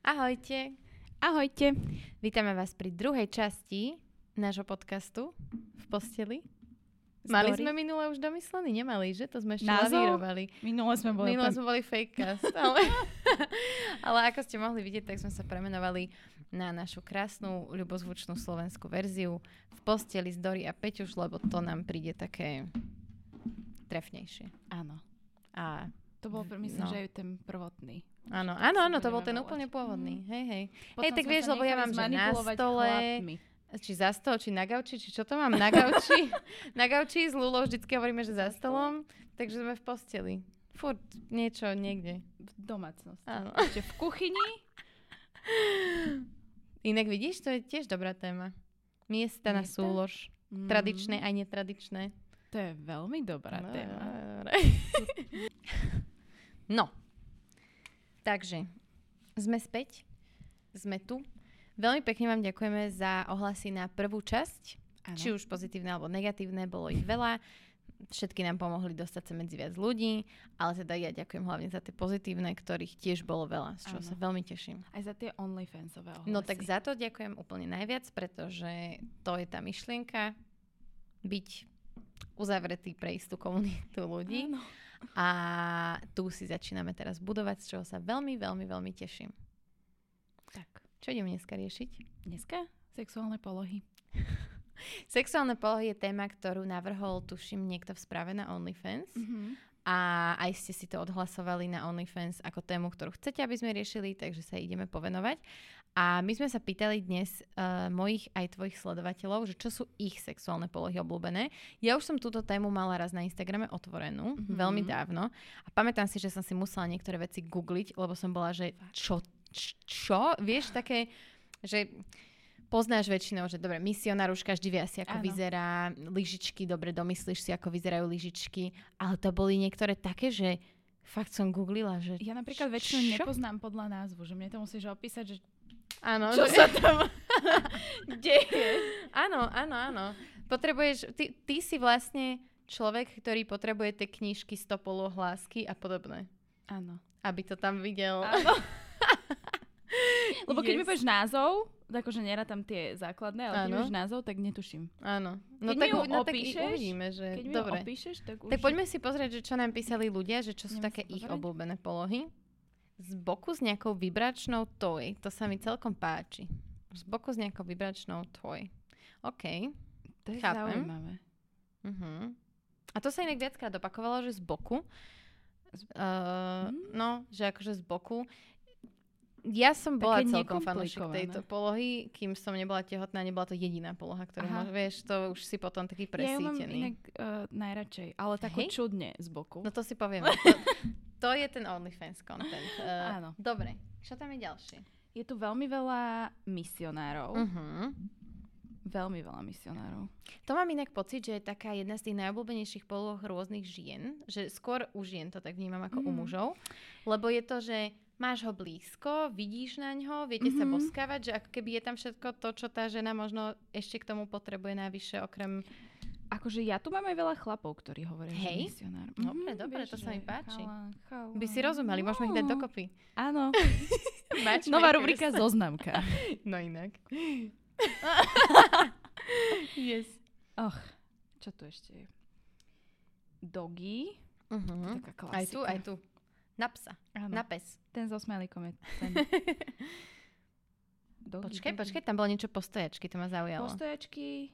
Ahojte. Ahojte. Vítame vás pri druhej časti nášho podcastu v posteli. Z Mali sme minule už domyslený? Nemali, že? To sme ešte lavírovali. Minule sme boli Minule sme boli fakecast. Ale, ale ako ste mohli vidieť, tak sme sa premenovali na našu krásnu, ľubozvučnú slovenskú verziu v posteli s Dory a Peťuš, lebo to nám príde také trefnejšie. Áno. A To bol, myslím, No. že aj ten prvotný. áno, Tak áno, áno, to bol ten úplne pôvodný. Hej, hej. Potom tak sme vieš, lebo ja mám, že na stole, chlapmi. Či za stôl, či na gauči, či čo to mám na gauči. na gauči s Lulou vždycky hovoríme, že za stolom, takže sme v posteli. Furt niečo niekde. V domácnosti. Áno. Ešte v kuchyni. Inak vidíš, to je tiež dobrá téma. Miesta na Miesta? súlož. Mm, Tradičné aj netradičné. To je veľmi dobrá No, téma. dobre. No. Takže, sme späť. Sme tu. Veľmi pekne vám ďakujeme za ohlasy na prvú časť. Áno. Či už pozitívne alebo negatívne, bolo ich veľa. Všetky nám pomohli dostať sa medzi viac ľudí, ale teda ja ďakujem hlavne za tie pozitívne, ktorých tiež bolo veľa, z čoho Áno. sa veľmi teším. Aj za tie OnlyFansové ohlasy. No tak za to ďakujem úplne najviac, pretože to je tá myšlienka byť uzavretý pre istú komunitu ľudí Áno. A tu si začíname teraz budovať, z čoho sa veľmi, veľmi, veľmi teším. Tak. Čo ideme dneska riešiť? Dneska sexuálne polohy. Sexuálne polohy je téma, ktorú navrhol, tuším, niekto v správe na OnlyFans. Mhm. A aj ste si to odhlasovali na OnlyFans ako tému, ktorú chcete, aby sme riešili, takže sa ideme povenovať. A my sme sa pýtali dnes uh, mojich aj tvojich sledovateľov, že čo sú ich sexuálne polohy obľúbené. Ja už som túto tému mala raz na Instagrame otvorenú, Mhm. mm-hmm. veľmi dávno. A pamätám si, že som si musela niektoré veci googliť, lebo som bola, že čo, čo? Vieš, také, že poznáš väčšinou, že dobre, misionár už každý vie asi, ako Áno. vyzerá, lyžičky, dobre, domyslíš si, ako vyzerajú lyžičky, ale to boli niektoré také, že fakt som googlila, že... Ja napríklad väčšinou nepoznám podľa názvu, že mne to musíš opísať, že Áno, čo že- sa tam deje. áno, áno, áno. Potrebuješ, ty, ty si vlastne človek, ktorý potrebuje tie knižky 100 polohlásky a podobné, Áno. aby to tam videl. Áno. Lebo keď mi Yes. povieš názov, akože nerátam tie základné, ale keď mi povieš názov, tak netuším. Áno. No Keď tak, mi ju no, tak opíšeš, uvidíme, že... Keď mi dobre. opíšeš, tak už... Tak poďme si pozrieť, že čo nám písali ľudia, že čo sú Ideme také si ich pozrieť? obľúbené polohy. Z boku s nejakou vibračnou toj. To sa mi celkom páči. Z boku s nejakou vibračnou toj. OK. To je chápem. zaujímavé. Uh-huh. A to sa inak viackrát opakovalo, že z boku. Uh, Mm. No, že akože z boku. Ja som bola Také celkom fanúšik tejto polohy, kým som nebola tehotná, nebola to jediná poloha, ktorú Aha. môžeš, vieš, to už si potom taký Ja ju mám presítený. inak uh, najradšej, ale Hej? čudne z boku. No to si poviem. To, to je ten OnlyFans content. Uh, Áno. Dobre, čo tam je ďalšie? Je tu veľmi veľa misionárov. Uh-huh. Veľmi veľa misionárov. To mám inak pocit, že je taká jedna z tých najobľúbenejších poloh rôznych žien, že skôr u žien to tak vnímam ako u Mhm. mužov, lebo je to, že máš ho blízko, vidíš na ňo, viete sa Mhm. boskávať, že ako keby je tam všetko to, čo tá žena možno ešte k tomu potrebuje navyše, okrem... Akože ja tu mám aj veľa chlapov, ktorí hovoria, že Hej? misionár. Dobre, Mhm, dobre, vieš, to sa mi že páči. Chalán, chalán. By si rozumeli, môžeme ich dať No. dokopy. Áno. Nová rubrika zoznamka. No inak. yes. Och, čo tu ešte je? Doggy. Uh-huh. Taká klasika. Aj tu, aj tu. Na psa. Áno. Na pes. Ten so smajlikom je ten. Doggy, Počkaj, doggy. počkaj, tam bolo niečo postojačky, to ma zaujalo. Postojačky.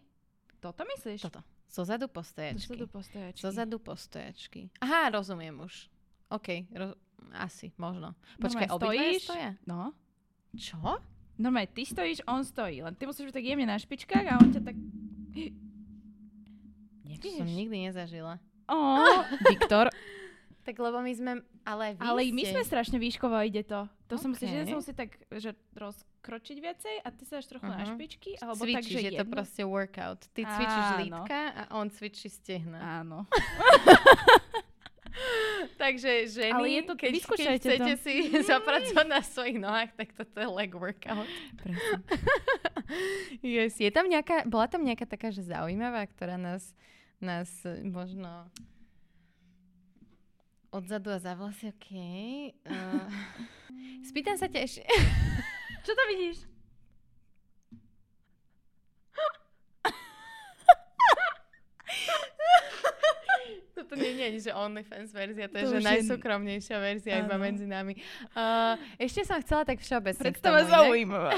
Toto myslíš? Toto. Zozadu To postojačky. tu postojačky. Zozadu postojačky. Aha, rozumiem už. OK, roz... asi, možno. Počkaj, obidvaja stojíš? stoja? No. Čo? Normálne, ty stojíš, on stojí. Len ty musíš byť tak jemne na špičkách a on ťa tak... To som Nevieš? nikdy nezažila. Ó, Viktor. Tak lebo my sme, ale vy Ale my ste... sme strašne výškovo, ide to. To som si, že som si tak, že rozkročiť viacej a ty sa až trochu na Mhm. špičky, alebo Cvičíš, tak, že je to jedno. proste workout. Ty cvičíš Áno. lítka a on cvičí stehna. Áno. Takže ženy, Ale je to- keď, keď chcete to. si zapracovať na svojich nohách, tak toto je leg workout. Yes. Je tam nejaká, bola tam nejaká taká, že zaujímavá, ktorá nás, nás možno odzadu a za vlasy, OK. Uh, spýtam sa ťa ešte... Čo to vidíš? Toto nie je, že OnlyFans verzia, to je, To že je- najsúkromnejšia verzia iba Áno. medzi nami. Uh, ešte som chcela tak všeobecne Predstava zaujímavá.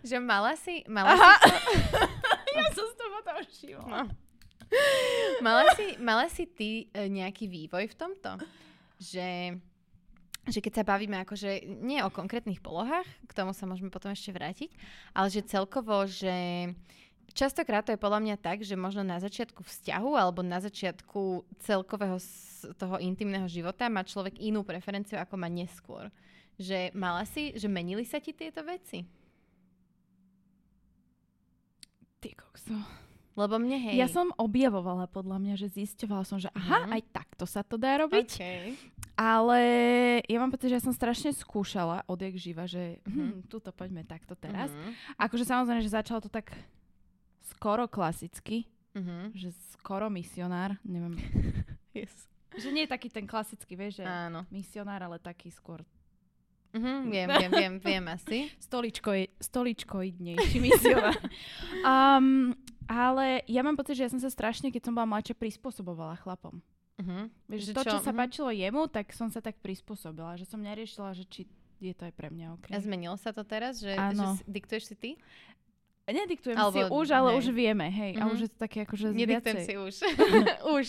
že mala si, mala Aha. si, ja som z toho tam všimla. no. mala si, mala si ty e, nejaký vývoj v tomto? Že, že keď sa bavíme akože nie o konkrétnych polohách, k tomu sa môžeme potom ešte vrátiť, ale že celkovo, že Častokrát to je podľa mňa tak, že možno na začiatku vzťahu alebo na začiatku celkového toho intimného života má človek inú preferenciu, ako má neskôr. Že mala si, že menili sa ti tieto veci? Ty kokso. Lebo mne hej. Ja som objavovala podľa mňa, že zisťovala som, že aha, Mhm. aj takto sa to dá robiť. Okay. Ale ja mám pocit, že ja som strašne skúšala odjak živa, že Mhm. hm, tuto poďme takto teraz. Mhm. Akože samozrejme, že začalo to tak skoro klasicky, Mhm. že skoro misionár, neviem. Yes. Že nie je taký ten klasický, vieš, že Áno. misionár, ale taký skôr Mhm, viem, viem, viem, viem asi. stoličko, stoličkoidnejší misionár. um, ale ja mám pocit, že ja som sa strašne, keď som bola mladšia, prispôsobovala chlapom. Mhm. Vieš, Že to, čo, čo? sa Mhm. páčilo jemu, tak som sa tak prispôsobila, že som neriešila, že či je to aj pre mňa OK. A zmenilo sa to teraz, že, že Áno. si, diktuješ si ty? Nediktujem Alebo- si už, ale hej. už vieme, hej. A Mhm. už je to také akože Nediktujem viacej. si už. už.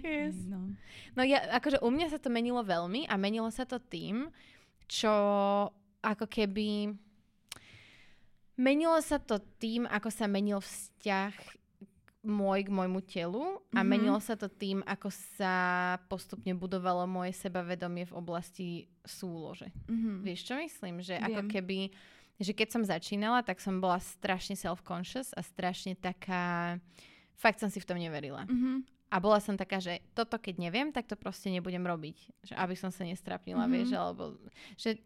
yes. No. No ja, akože u mňa sa to menilo veľmi a menilo sa to tým, čo ako keby... Menilo sa to tým, ako sa menil vzťah môj k môjmu telu a Mhm. menilo sa to tým, ako sa postupne budovalo moje sebavedomie v oblasti súlože. Mhm. Vieš, čo myslím? Že ako Viem. keby, že keď som začínala, tak som bola strašne self-conscious a strašne taká, fakt som si v tom neverila. Mhm. A bola som taká, že toto keď neviem, tak to proste nebudem robiť. Že aby som sa nestrapnila, Mhm. vieš, alebo... Že,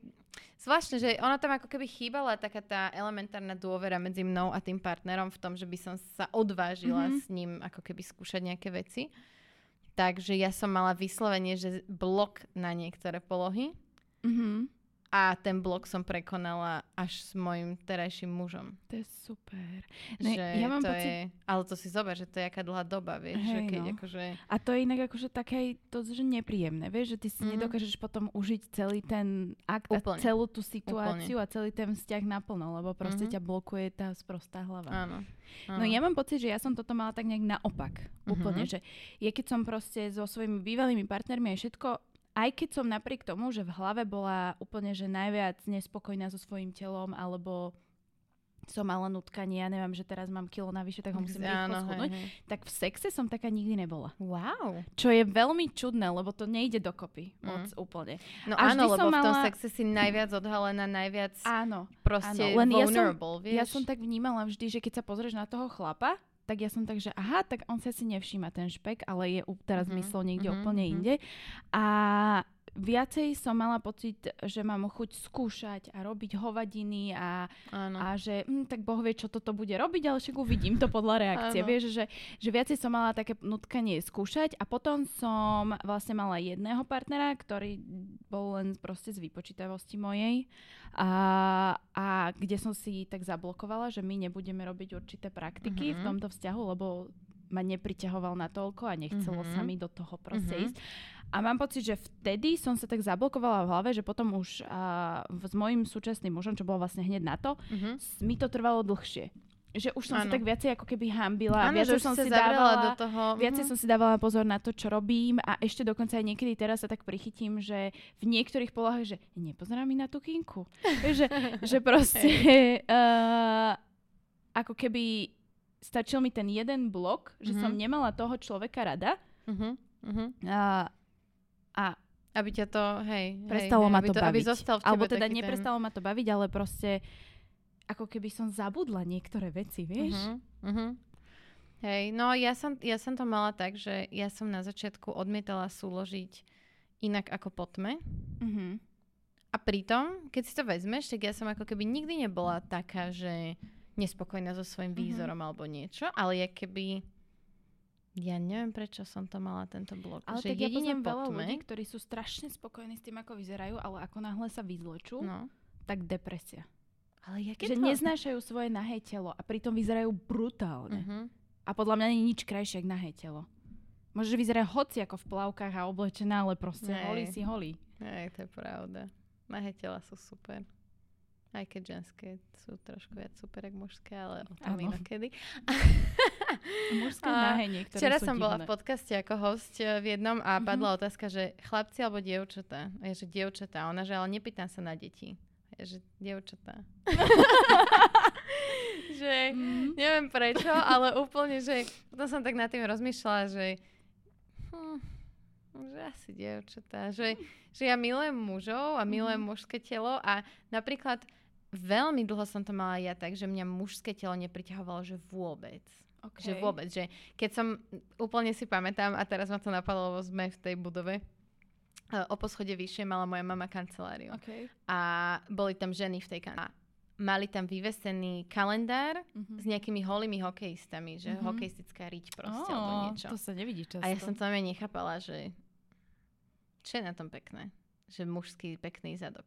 zvláštne, že ona tam ako keby chýbala taká tá elementárna dôvera medzi mnou a tým partnerom v tom, že by som sa odvážila Mhm. s ním ako keby skúšať nejaké veci. Takže ja som mala vyslovene, že blok na niektoré polohy Mhm. A ten blok som prekonala až s mojim terajším mužom. To je super. Ne, že ja mám to pocit- je, ale to si zober, že to je aká dlhá doba, vieš, že Hej, keď no. akože... A to je inak akože také to, že nepríjemné, vieš, že ty si Mhm. nedokážeš potom užiť celý ten akt Úplne. a celú tú situáciu a celý ten vzťah naplno, lebo proste Mhm. ťa blokuje tá sprostá hlava. Áno. áno. No ja mám pocit, že ja som toto mala tak nejak naopak. Úplne, Mhm. že ja keď som proste so svojimi bývalými partnermi aj všetko, aj keď som napriek tomu, že v hlave bola úplne, že najviac nespokojná so svojím telom, alebo som mala nutkanie, ja neviem, že teraz mám kilo navyše, tak ho musím rýchlo hej, schudnúť, hej. tak v sexe som taká nikdy nebola. Wow. Čo je veľmi čudné, lebo to nejde dokopy Mm. moc úplne. No A áno, lebo som v tom mala- sexe si najviac odhalená, najviac Áno. proste áno, len ja som- vulnerable, vieš. Ja som tak vnímala vždy, že keď sa pozrieš na toho chlapa, tak ja som tak, že aha, tak on si nevšíma ten špek, ale je teraz Mhm, myslel niekde mhm, úplne mhm. inde. A viacej som mala pocit, že mám chuť skúšať a robiť hovadiny a, Áno. a že hm, tak Boh vie, čo toto bude robiť, ale však uvidím to podľa reakcie. Áno. Vieš, že, že viacej som mala také nutkanie skúšať a potom som vlastne mala jedného partnera, ktorý bol len proste z vypočítavosti mojej a, a kde som si tak zablokovala, že my nebudeme robiť určité praktiky v Mhm. tomto vzťahu, lebo ma nepriťahoval na toľko a nechcelo Mhm. sa mi do toho proste Mhm. ísť. A mám pocit, že vtedy som sa tak zablokovala v hlave, že potom už a, s mojim súčasným mužom, čo bolo vlastne hneď na to, Mhm. s- mi to trvalo dlhšie. Že už som sa Áno. tak viacej ako keby hambila. Áno, viacej som sa si dávala, do toho. Viacej mhm. som si dávala pozor na to, čo robím a ešte dokonca aj niekedy teraz sa tak prichytím, že v niektorých polohách, že nepozerá mi na tú kinku. Že, že proste uh, ako keby stačil mi ten jeden blok, že Mhm. som nemala toho človeka rada Mhm, mhm. a, a Aby ťa to, hej, prestalo hej, ma aby to, to Aby baviť. zostal v tebe Alebo teda neprestalo ma to baviť, ale proste ako keby som zabudla niektoré veci, ten... vieš? Mhm, mhm. Hej, no ja som, ja som to mala tak, že ja som na začiatku odmietala súložiť inak ako po tme. Mhm. A pritom, keď si to vezmeš, tak ja som ako keby nikdy nebola taká, že nespokojná so svojím Mhm. výzorom alebo niečo, ale je keby Ja neviem, prečo som to mala tento blok. Ale že tak ja poznám po veľa tme, ľudí, ktorí sú strašne spokojní s tým, ako vyzerajú, ale ako náhle sa vyzlečú, No. tak depresia. Ale ja Že neznášajú svoje nahé telo a pritom vyzerajú brutálne. Uh-huh. A podľa mňa nie je nič krajšie, ako nahé telo. Môže vyzerať hoci ako v plavkách a oblečená, ale proste holí si holí. Hej, to je pravda. Nahé tela sú super. Aj keď ženské sú trošku viac super ako mužské, ale o tom Áno. inokedy. Mužské nahé niektoré Včera sú som bola divné. v podcaste ako host eh, v jednom a Mhm. padla otázka, že chlapci alebo dievčatá. Ja, že dievčatá. Ona, že ale nepýtam sa na deti. Ja, že dievčatá. že Mm. neviem prečo, ale úplne, že potom som tak nad tým rozmýšľala, že hm, že asi dievčatá. Že, že ja milujem mužov a milujem Mhm. mužské telo a napríklad veľmi dlho som to mala ja tak, že mňa mužské telo nepriťahovalo, že vôbec. Okay. Že vôbec, že keď som, úplne si pamätám, a teraz ma to napadlo, lebo sme v tej budove, e, o poschode vyššie mala moja mama kanceláriu. Okay. A boli tam ženy v tej kancelárii. Mali tam vyvesený kalendár Mhm. s nejakými holými hokejistami, že Mhm. hokejistická riť proste, Ó, alebo niečo. To sa nevidí často. A ja som to nechápala, že čo je na tom pekné? Že mužský pekný zadok.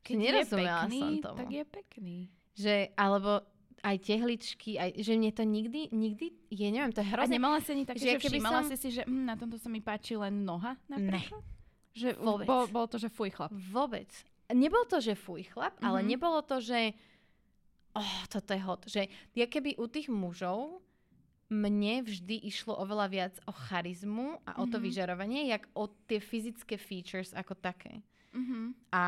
Keď nerozumela je pekný, som tomu. tak je pekný. Že, alebo aj tehličky, aj, že mne to nikdy, nikdy, je, neviem, to je A hrozne. nemala si ani také, že že, všimala som- si si, že hm, na tomto sa mi páči len noha napríklad? Že Vôbec. bol, bol to, že fuj chlap. Vôbec. Nebol to, že fuj chlap, ale Mhm. nebolo to, že oh, toto je hot. Že ja keby u tých mužov mne vždy išlo oveľa viac o charizmu a o to Mhm. vyžarovanie, jak o tie fyzické features ako také. Mhm. A,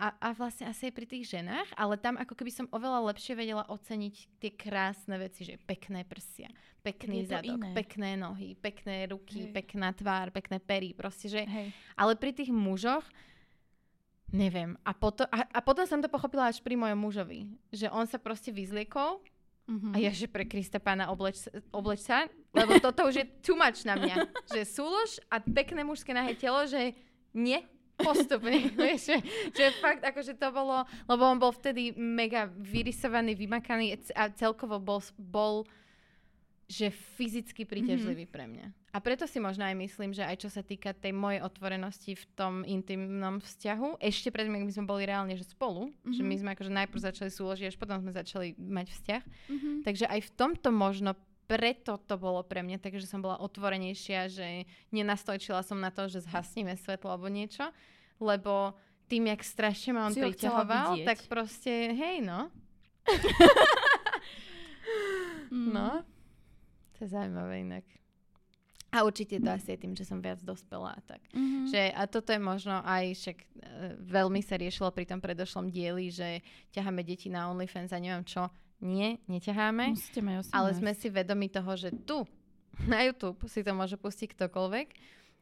a, a vlastne asi aj pri tých ženách, ale tam ako keby som oveľa lepšie vedela oceniť tie krásne veci, že pekné prsia, pekný zadok, iné. pekné nohy, pekné ruky, Hej. pekná tvár, pekné pery, proste, že Hej. ale pri tých mužoch, neviem. A, potom, a, a potom som to pochopila až pri mojom mužovi. Že on sa proste vyzliekol Mhm. a ja, že pre Krista pána obleč, obleč sa, lebo toto už je too much na mňa. Že súlož a pekné mužské nahé telo, že nie, postupne. Vieš, že, že fakt, akože to bolo, lebo on bol vtedy mega vyrysovaný, vymakaný a celkovo bol, bol že fyzicky príťažlivý pre mňa. A preto si možno aj myslím, že aj čo sa týka tej mojej otvorenosti v tom intimnom vzťahu, ešte predtým, my sme boli reálne že spolu, mm-hmm. že my sme akože najprv začali súložiť, až potom sme začali mať vzťah, Mhm. Takže aj v tomto možno preto to bolo pre mňa, takže som bola otvorenejšia, že nenastojčila som na to, že zhasníme svetlo alebo niečo, lebo tým, jak strašne ma on Si priťahoval, tak proste, hej no. Mm. No. To je zaujímavé inak. A určite to asi je tým, že som viac dospelá a tak. Mhm. Že, a toto je možno aj, však e, veľmi sa riešilo pri tom predošlom dieli, že ťaháme deti na OnlyFans a neviem čo. Nie, neťaháme. Musíte mať 18. Ale sme si vedomi toho, že tu, na YouTube, si to môže pustiť ktokoľvek.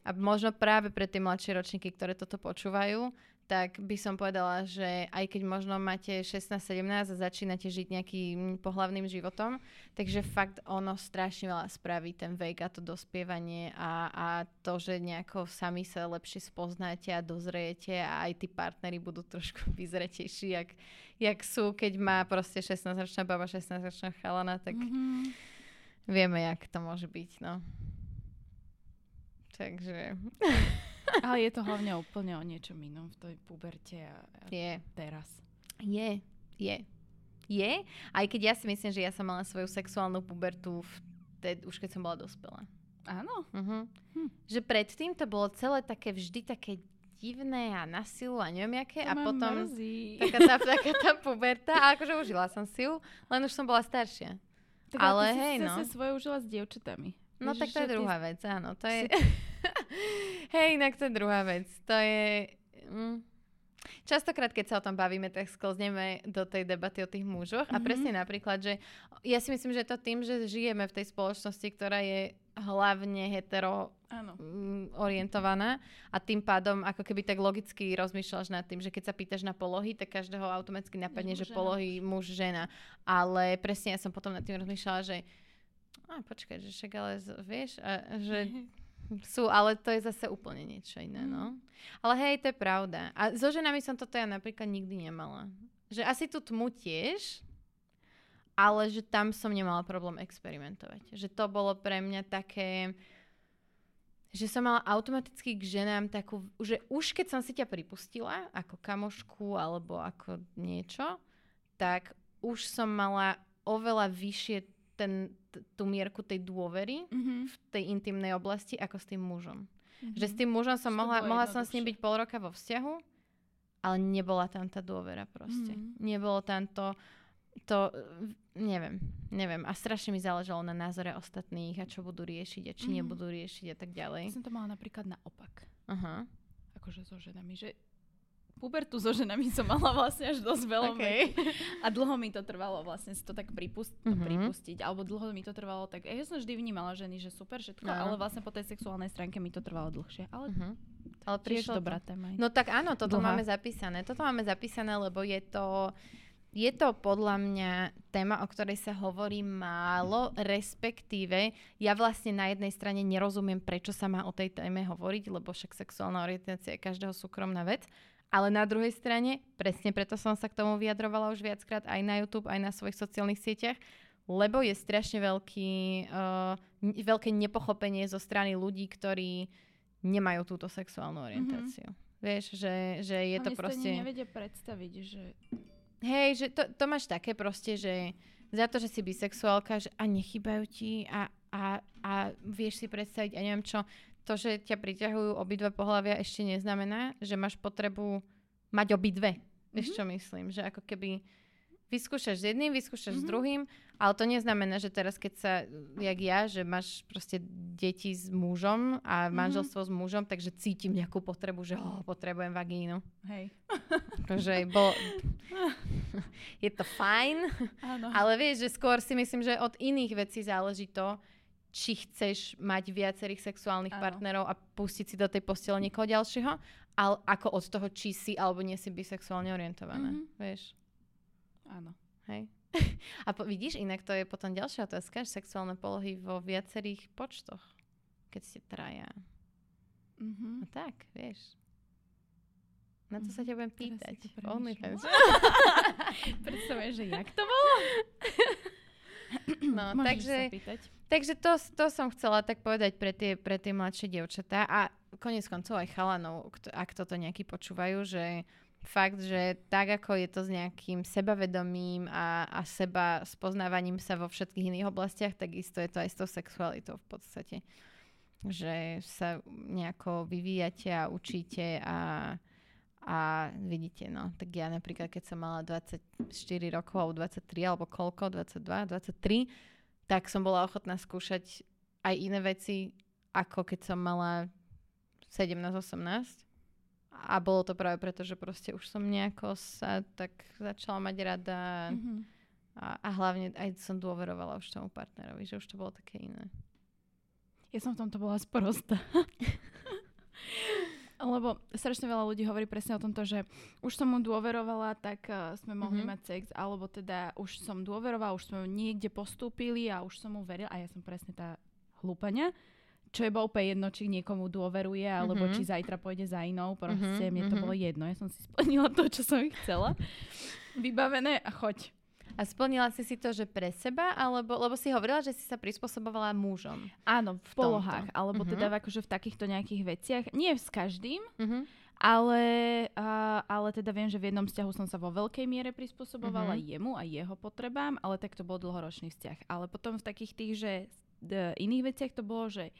A možno práve pre tie mladšie ročníky, ktoré toto počúvajú, tak by som povedala, že aj keď možno máte 16-17 a začínate žiť nejakým pohlavným životom, takže fakt ono strašne veľa spraví ten vek a to dospievanie a, a to, že nejako sami sa lepšie spoznáte a dozriete a aj tí partneri budú trošku vyzretejší, jak, jak sú, keď má proste 16-ročná baba, 16-ročná chalana, tak Mhm. vieme, jak to môže byť, no. Takže Ale je to hlavne úplne o niečom inom v tej puberte a, a je, teraz. je, je. Je, aj keď ja si myslím, že ja som mala svoju sexuálnu pubertu vtedy, už keď som bola dospelá. Áno. Uh-huh. Hm. Že predtým to bolo celé také vždy také divné a na silu a neviem jaké. To a potom mrzí. taká tá, taká tá puberta, a akože užila som si ju, len už som bola staršia. Tak ale ty si hej, si no. zase svoje užila s dievčatami. No Vieš, tak to je ty- druhá vec, áno. To je... Hej, inak to je druhá vec. To je... Mm. Častokrát, keď sa o tom bavíme, tak sklzneme do tej debaty o tých mužoch. A Mhm. presne napríklad, že ja si myslím, že to tým, že žijeme v tej spoločnosti, ktorá je hlavne hetero Áno. mm, orientovaná a tým pádom ako keby tak logicky rozmýšľaš nad tým, že keď sa pýtaš na polohy, tak každého automaticky napadne, muž, že žena. polohy muž, žena. Ale presne ja som potom nad tým rozmýšľala, že a počkaj, že však ale vieš, a, že sú, ale to je zase úplne niečo iné, no. Ale hej, to je pravda. A so ženami som toto ja napríklad nikdy nemala. Že asi tú tmu tiež, ale že tam som nemala problém experimentovať. Že to bolo pre mňa také, že som mala automaticky k ženám takú, že už keď som si ťa pripustila ako kamošku alebo ako niečo, tak už som mala oveľa vyššie ten, t- tú mierku tej dôvery Mm-hmm. v tej intimnej oblasti ako s tým mužom. Mm-hmm. Že s tým mužom som mohla, mohla som s ním byť pol roka vo vzťahu, ale nebola tam tá dôvera proste. Mhm. Nebolo tam to, to, neviem, neviem. A strašne mi záležalo na názore ostatných a čo budú riešiť a či Mhm. nebudú riešiť a tak ďalej. som to mala napríklad naopak. Aha. Akože so ženami, že pubertu so ženami som mala vlastne až dosť veľa Okay. A dlho mi to trvalo vlastne si to tak pripust- Mhm. pripustiť. Alebo dlho mi to trvalo tak. Ja som vždy vnímala ženy, že super všetko, Áno. ale vlastne po tej sexuálnej stránke mi to trvalo dlhšie. Ale Uh-huh. Ale prišlo dobrá téma. No tak áno, toto Dlhá. máme zapísané. Toto máme zapísané, lebo je to, je to podľa mňa téma, o ktorej sa hovorí málo, respektíve ja vlastne na jednej strane nerozumiem, prečo sa má o tej téme hovoriť, lebo však sexuálna orientácia je každého súkromná vec. Ale na druhej strane, presne preto som sa k tomu vyjadrovala už viackrát aj na YouTube, aj na svojich sociálnych sieťach, lebo je strašne veľký, uh, veľké nepochopenie zo strany ľudí, ktorí nemajú túto sexuálnu orientáciu. Vieš, že, že je to Hlavne si proste... ani nevedia predstaviť, že... Hej, že to, to máš také proste, že za to, že si bisexuálka že a nechybajú ti a, a, a vieš si predstaviť a neviem čo, to, že ťa priťahujú obidve pohľavia ešte neznamená, že máš potrebu mať obidve. Vieš, Mhm. čo myslím? Že ako keby vyskúšaš s jedným, vyskúšaš s Mhm. druhým, ale to neznamená, že teraz keď sa, jak ja, že máš proste deti s mužom a Mhm. manželstvo s mužom, takže cítim nejakú potrebu, že oh, potrebujem vagínu. Hej. Akože bol... je to fajn, Áno. ale vieš, že skôr si myslím, že od iných vecí záleží to, či chceš mať viacerých sexuálnych Áno. partnerov a pustiť si do tej postele niekoho ďalšieho, ale ako od toho, či si alebo nie si bisexuálne orientovaná. Mhm. Vieš, Áno. hej. A po, vidíš, inak to je potom ďalšia otázka, že sexuálne polohy vo viacerých počtoch, keď ste traja. Mhm. No tak, vieš. Na to sa Mhm. ťa budem pýtať. OnlyFans. Predstavuješ, že jak to bolo? No, Môžeš takže, sa pýtať. Takže to, to som chcela tak povedať pre tie, pre tie mladšie dievčatá a konec koncov aj chalanov, ak toto nejakí počúvajú, že fakt, že tak ako je to s nejakým sebavedomím a, a seba spoznávaním sa vo všetkých iných oblastiach, takisto je to aj s tou sexualitou v podstate. Že sa nejako vyvíjate a učíte a, a vidíte, no. Tak ja napríklad, keď som mala 24 rokov, alebo 23, alebo koľko, 22, 23, tak som bola ochotná skúšať aj iné veci, ako keď som mala 17-18. A bolo to práve preto, že proste už som nejako sa tak začala mať rada Mhm. a, a hlavne aj som dôverovala už tomu partnerovi, že už to bolo také iné. Ja som v tomto bola sprostá. Lebo strašne veľa ľudí hovorí presne o tomto, že už som mu dôverovala, tak uh, sme mohli Mhm. mať sex, alebo teda už som dôverovala, už sme niekde postúpili a už som mu verila a ja som presne tá hlúpania, čo je bolo úplne jedno, či niekomu dôveruje, alebo Mhm. či zajtra pôjde za inou, proste Mhm, mne to mhm. bolo jedno, ja som si splnila to, čo som chcela. Vybavené a choď. A splnila si si to, že pre seba, alebo, lebo si hovorila, že si sa prispôsobovala mužom. Áno, v, V polohách, tomto. alebo Mhm. teda v, akože v takýchto nejakých veciach. Nie s každým, Mhm. Ale, a, ale teda viem, že v jednom vzťahu som sa vo veľkej miere prispôsobovala Mhm. jemu a jeho potrebám, ale tak to bol dlhoročný vzťah. Ale potom v takých tých, že d- iných veciach to bolo, že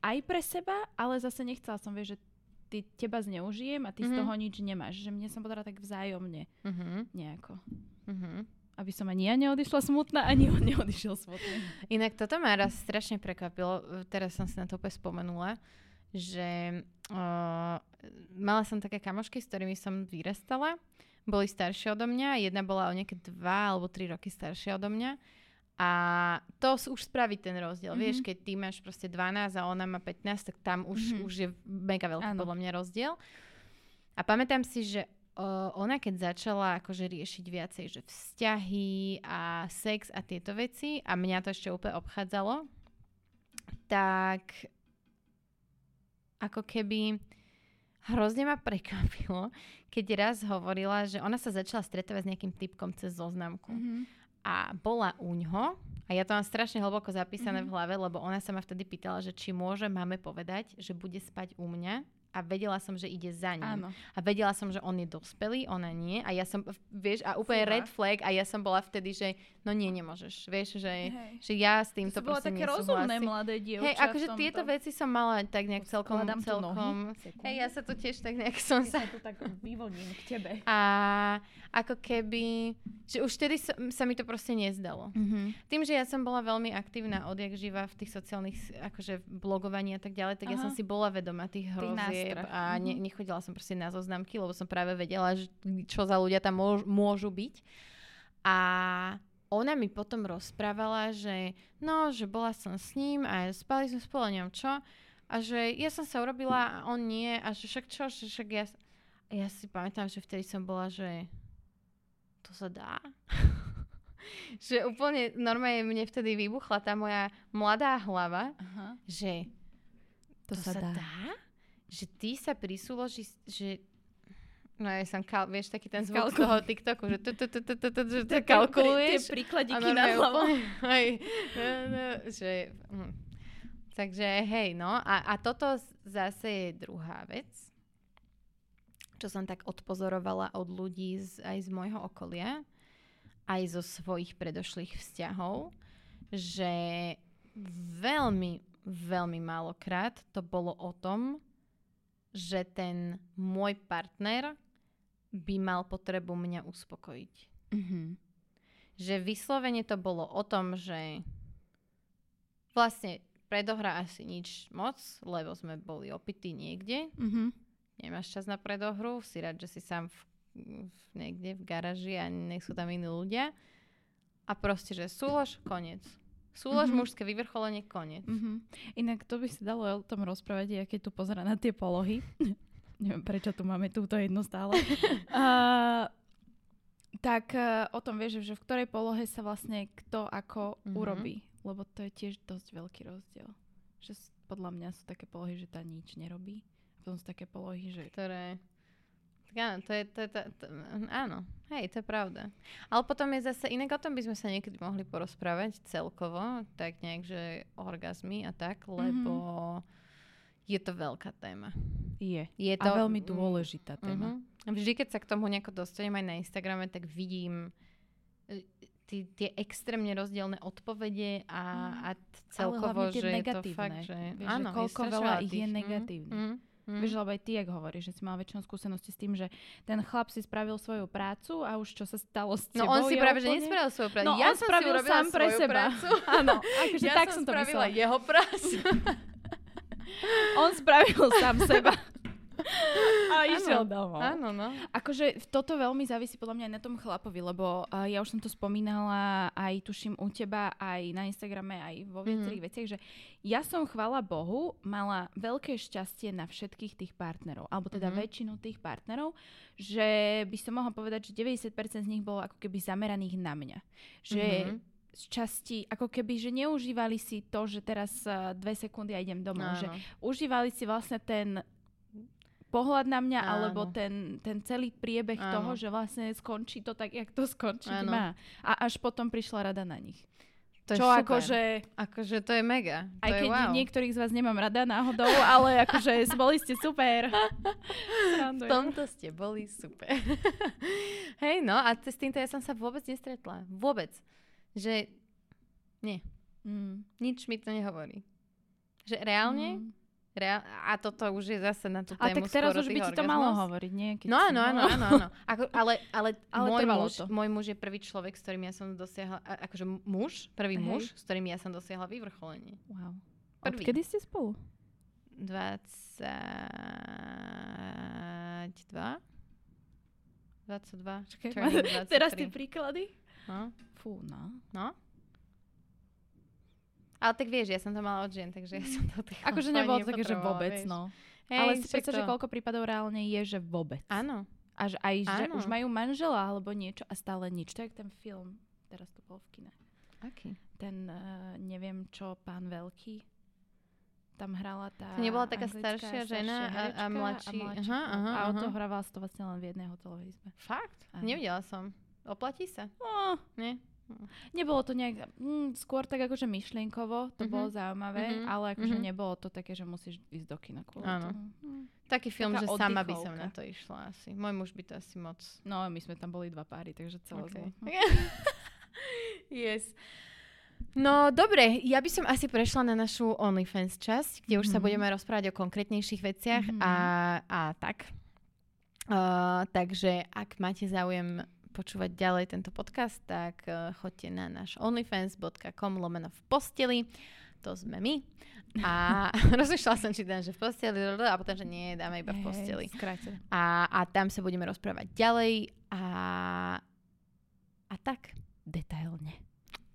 aj pre seba, ale zase nechcela som, vieš, že ty, teba zneužijem a ty z Mhm. toho nič nemáš. Že mne sa podala tak vzájomne Mhm. nejako. Mhm. Aby som ani ja neodišla smutná, ani on neodišiel smutný. Inak toto ma raz strašne prekvapilo, teraz som si na to úplne spomenula, že uh, mala som také kamošky, s ktorými som vyrastala, boli staršie odo mňa, jedna bola o nejaké dva alebo tri roky staršia odo mňa a to už spraví ten rozdiel. Mhm. Vieš, keď ty máš proste 12 a ona má 15, tak tam už, Mhm. už je mega veľký Áno. podľa mňa rozdiel. A pamätám si, že o, ona keď začala akože riešiť viacej, že vzťahy a sex a tieto veci a mňa to ešte úplne obchádzalo, tak ako keby hrozne ma prekvapilo, keď raz hovorila, že ona sa začala stretávať s nejakým typkom cez zoznamku. Mhm. a bola u ňoho a ja to mám strašne hlboko zapísané Mhm. v hlave, lebo ona sa ma vtedy pýtala, že či môže máme povedať, že bude spať u mňa a vedela som, že ide za ním. Áno. A vedela som, že on je dospelý, ona nie. A ja som, vieš, a úplne Fúha. red flag a ja som bola vtedy, že no nie, nemôžeš. Vieš, že, Hej. že ja s To týmto bola proste také rozumné mladé dievča Hej, akože tieto veci som mala tak nejak celkom, Skladám celkom. Hej, ja sa tu tiež tak nejak som Ja sa... sa tu tak vyvoním k tebe. A ako keby, že už vtedy sa, sa mi to proste nezdalo. Mhm. Tým, že ja som bola veľmi aktívna odjak živa v tých sociálnych, akože blogovaní a tak ďalej, tak ja Aha. som si bola vedomá tých hrozieb nástrah. a ne, Mhm. nechodila som proste na zoznamky, lebo som práve vedela, že, čo za ľudia tam môž, môžu byť. A ona mi potom rozprávala, že no, že bola som s ním a spali sme spolu, neviem čo. A že ja som sa urobila a on nie. A že však čo, že však ja... ja si pamätám, že vtedy som bola, že to sa dá. že úplne normálne mne vtedy vybuchla tá moja mladá hlava, Aha. že To, sa, dá. Že ty sa prisúloží, že No ja som, kal- vieš, taký ten zvuk Kalkul- toho TikToku, že tu, tu, tu, kalkuluješ. Tie príkladiky na hlavu. hej, no, no, že, hm. Takže hej, no a, a toto zase je druhá vec, čo som tak odpozorovala od ľudí z, aj z môjho okolia, aj zo svojich predošlých vzťahov, že veľmi, veľmi málokrát to bolo o tom, že ten môj partner by mal potrebu mňa uspokojiť. Mhm. Že vyslovene to bolo o tom, že vlastne predohra asi nič moc, lebo sme boli opití niekde. Mhm. Nemáš čas na predohru, si rád, že si sám v, v, niekde v garáži a nech sú tam iní ľudia. A proste, že súlož, koniec. Súlož, Mhm. mužské vyvrcholenie, koniec. Mhm. Inak to by sa dalo o tom rozprávať, ja keď tu pozerám na tie polohy. Neviem, prečo tu máme túto jednu stále. uh, tak uh, o tom vieš, že v ktorej polohe sa vlastne kto ako Mhm. urobí. Lebo to je tiež dosť veľký rozdiel. Že podľa mňa sú také polohy, že tá nič nerobí. Potom sú také polohy, že... ktoré... Tak áno, to je, to je, to, to, áno, hej, to je pravda. Ale potom je zase, inak o tom by sme sa niekedy mohli porozprávať celkovo, tak nejak, že orgazmy a tak, lebo je to veľká téma. Je. Je A veľmi dôležitá téma. Mhm. Vždy, keď sa k tomu nejako dostanem aj na Instagrame, tak vidím e, tí, tie extrémne rozdielne odpovede a, Mhm. a celkovo, že je to negatívne. fakt, že Vieš, že áno, je koľko veľa ich je tých, mhm, negatívnych. Mhm. Vieš, lebo aj ty, jak hovoríš, že si mal väčšinu skúsenosti s tým, že ten chlap si spravil svoju prácu a už čo sa stalo s No tebou on si práve, že úplne... nespravil svoju prácu. No, ja on som spravil si sám pre svoju seba. Prácu. Áno, akože ja tak som som to spravila myslela. jeho prácu. On spravil sám seba. A išiel domov. Áno, no. Akože toto veľmi závisí podľa mňa aj na tom chlapovi, lebo uh, ja už som to spomínala aj tuším u teba, aj na Instagrame, aj vo viacerých Mhm. veciach, že ja som, chvala Bohu, mala veľké šťastie na všetkých tých partnerov, alebo teda Mhm. väčšinu tých partnerov, že by som mohla povedať, že 90% z nich bolo ako keby zameraných na mňa. Že Mhm. z časti, ako keby, že neužívali si to, že teraz uh, dve sekundy a idem domov. Že Áno. užívali si vlastne ten pohľad na mňa, Áno. alebo ten, ten celý priebeh Áno. toho, že vlastne skončí to tak, jak to skončiť Áno. má. A až potom prišla rada na nich. To Čo akože, Akože to je mega. aj to je keď wow. niektorých z vás nemám rada náhodou, ale akože boli ste super. V tomto ste boli super. Hej, no a s týmto ja som sa vôbec nestretla. Vôbec. Že nie, Mm. nič mi to nehovorí. Že reálne, Mm. Reál- a toto už je zase na tú A tému tak teraz už by ti to malo hovoriť, nie? Keď No áno, áno, áno, áno. Ako, ale, ale, Ale môj, muž, to. môj muž je prvý človek, s ktorým ja som dosiahla, a- akože muž, prvý Hej. muž, s ktorým ja som dosiahla vyvrcholenie. Wow. Prvý. Odkedy ste spolu? 22? 22? Čakaj, turning teraz 23. tie príklady? No, Fú, no. no. Ale tak vieš, ja som to mala od žien, takže ja som to tak Akože nebolo to také, že vôbec, no. Hej, ale si predstav, že koľko prípadov reálne je, že vôbec. Áno. A že aj, že Áno. už majú manžela alebo niečo a stále nič. To je ten film. Teraz to bol v kine. Aký? Ten, uh, neviem čo, pán Veľký. Tam hrala tá To nebola taká staršia žena a- a herečka mladší- A, mladší aha, aha, a odohrávala sa to vlastne len v jednej hotelovej izbe. Fakt? Áno. Nevidela som. Oplatí sa? Oh, Nie? Nebolo to nejak, mm, skôr tak akože myšlienkovo, to Mhm. bolo zaujímavé, Mhm, ale akože mhm. nebolo to také, že musíš ísť do kina kvôli Áno. Hm. Taký film, Taká že sama by som oddychovka. na to išla asi. Môj muž by to asi moc. No, my sme tam boli dva páry, takže celé Okay. zlo. yes. No dobre, ja by som asi prešla na našu OnlyFans časť, kde už sa Mhm. budeme rozprávať o konkrétnejších veciach Mhm. a, a tak. Uh, takže ak máte záujem počúvať ďalej tento podcast, tak uh, choďte na náš onlyfans.com lomeno v posteli. To sme my. A rozmýšľala som, či dám, že v posteli, a potom, že nie, dáme iba v posteli. A, a tam sa budeme rozprávať ďalej a, a tak detailne.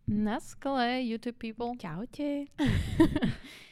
Na skle, YouTube people. Čaute.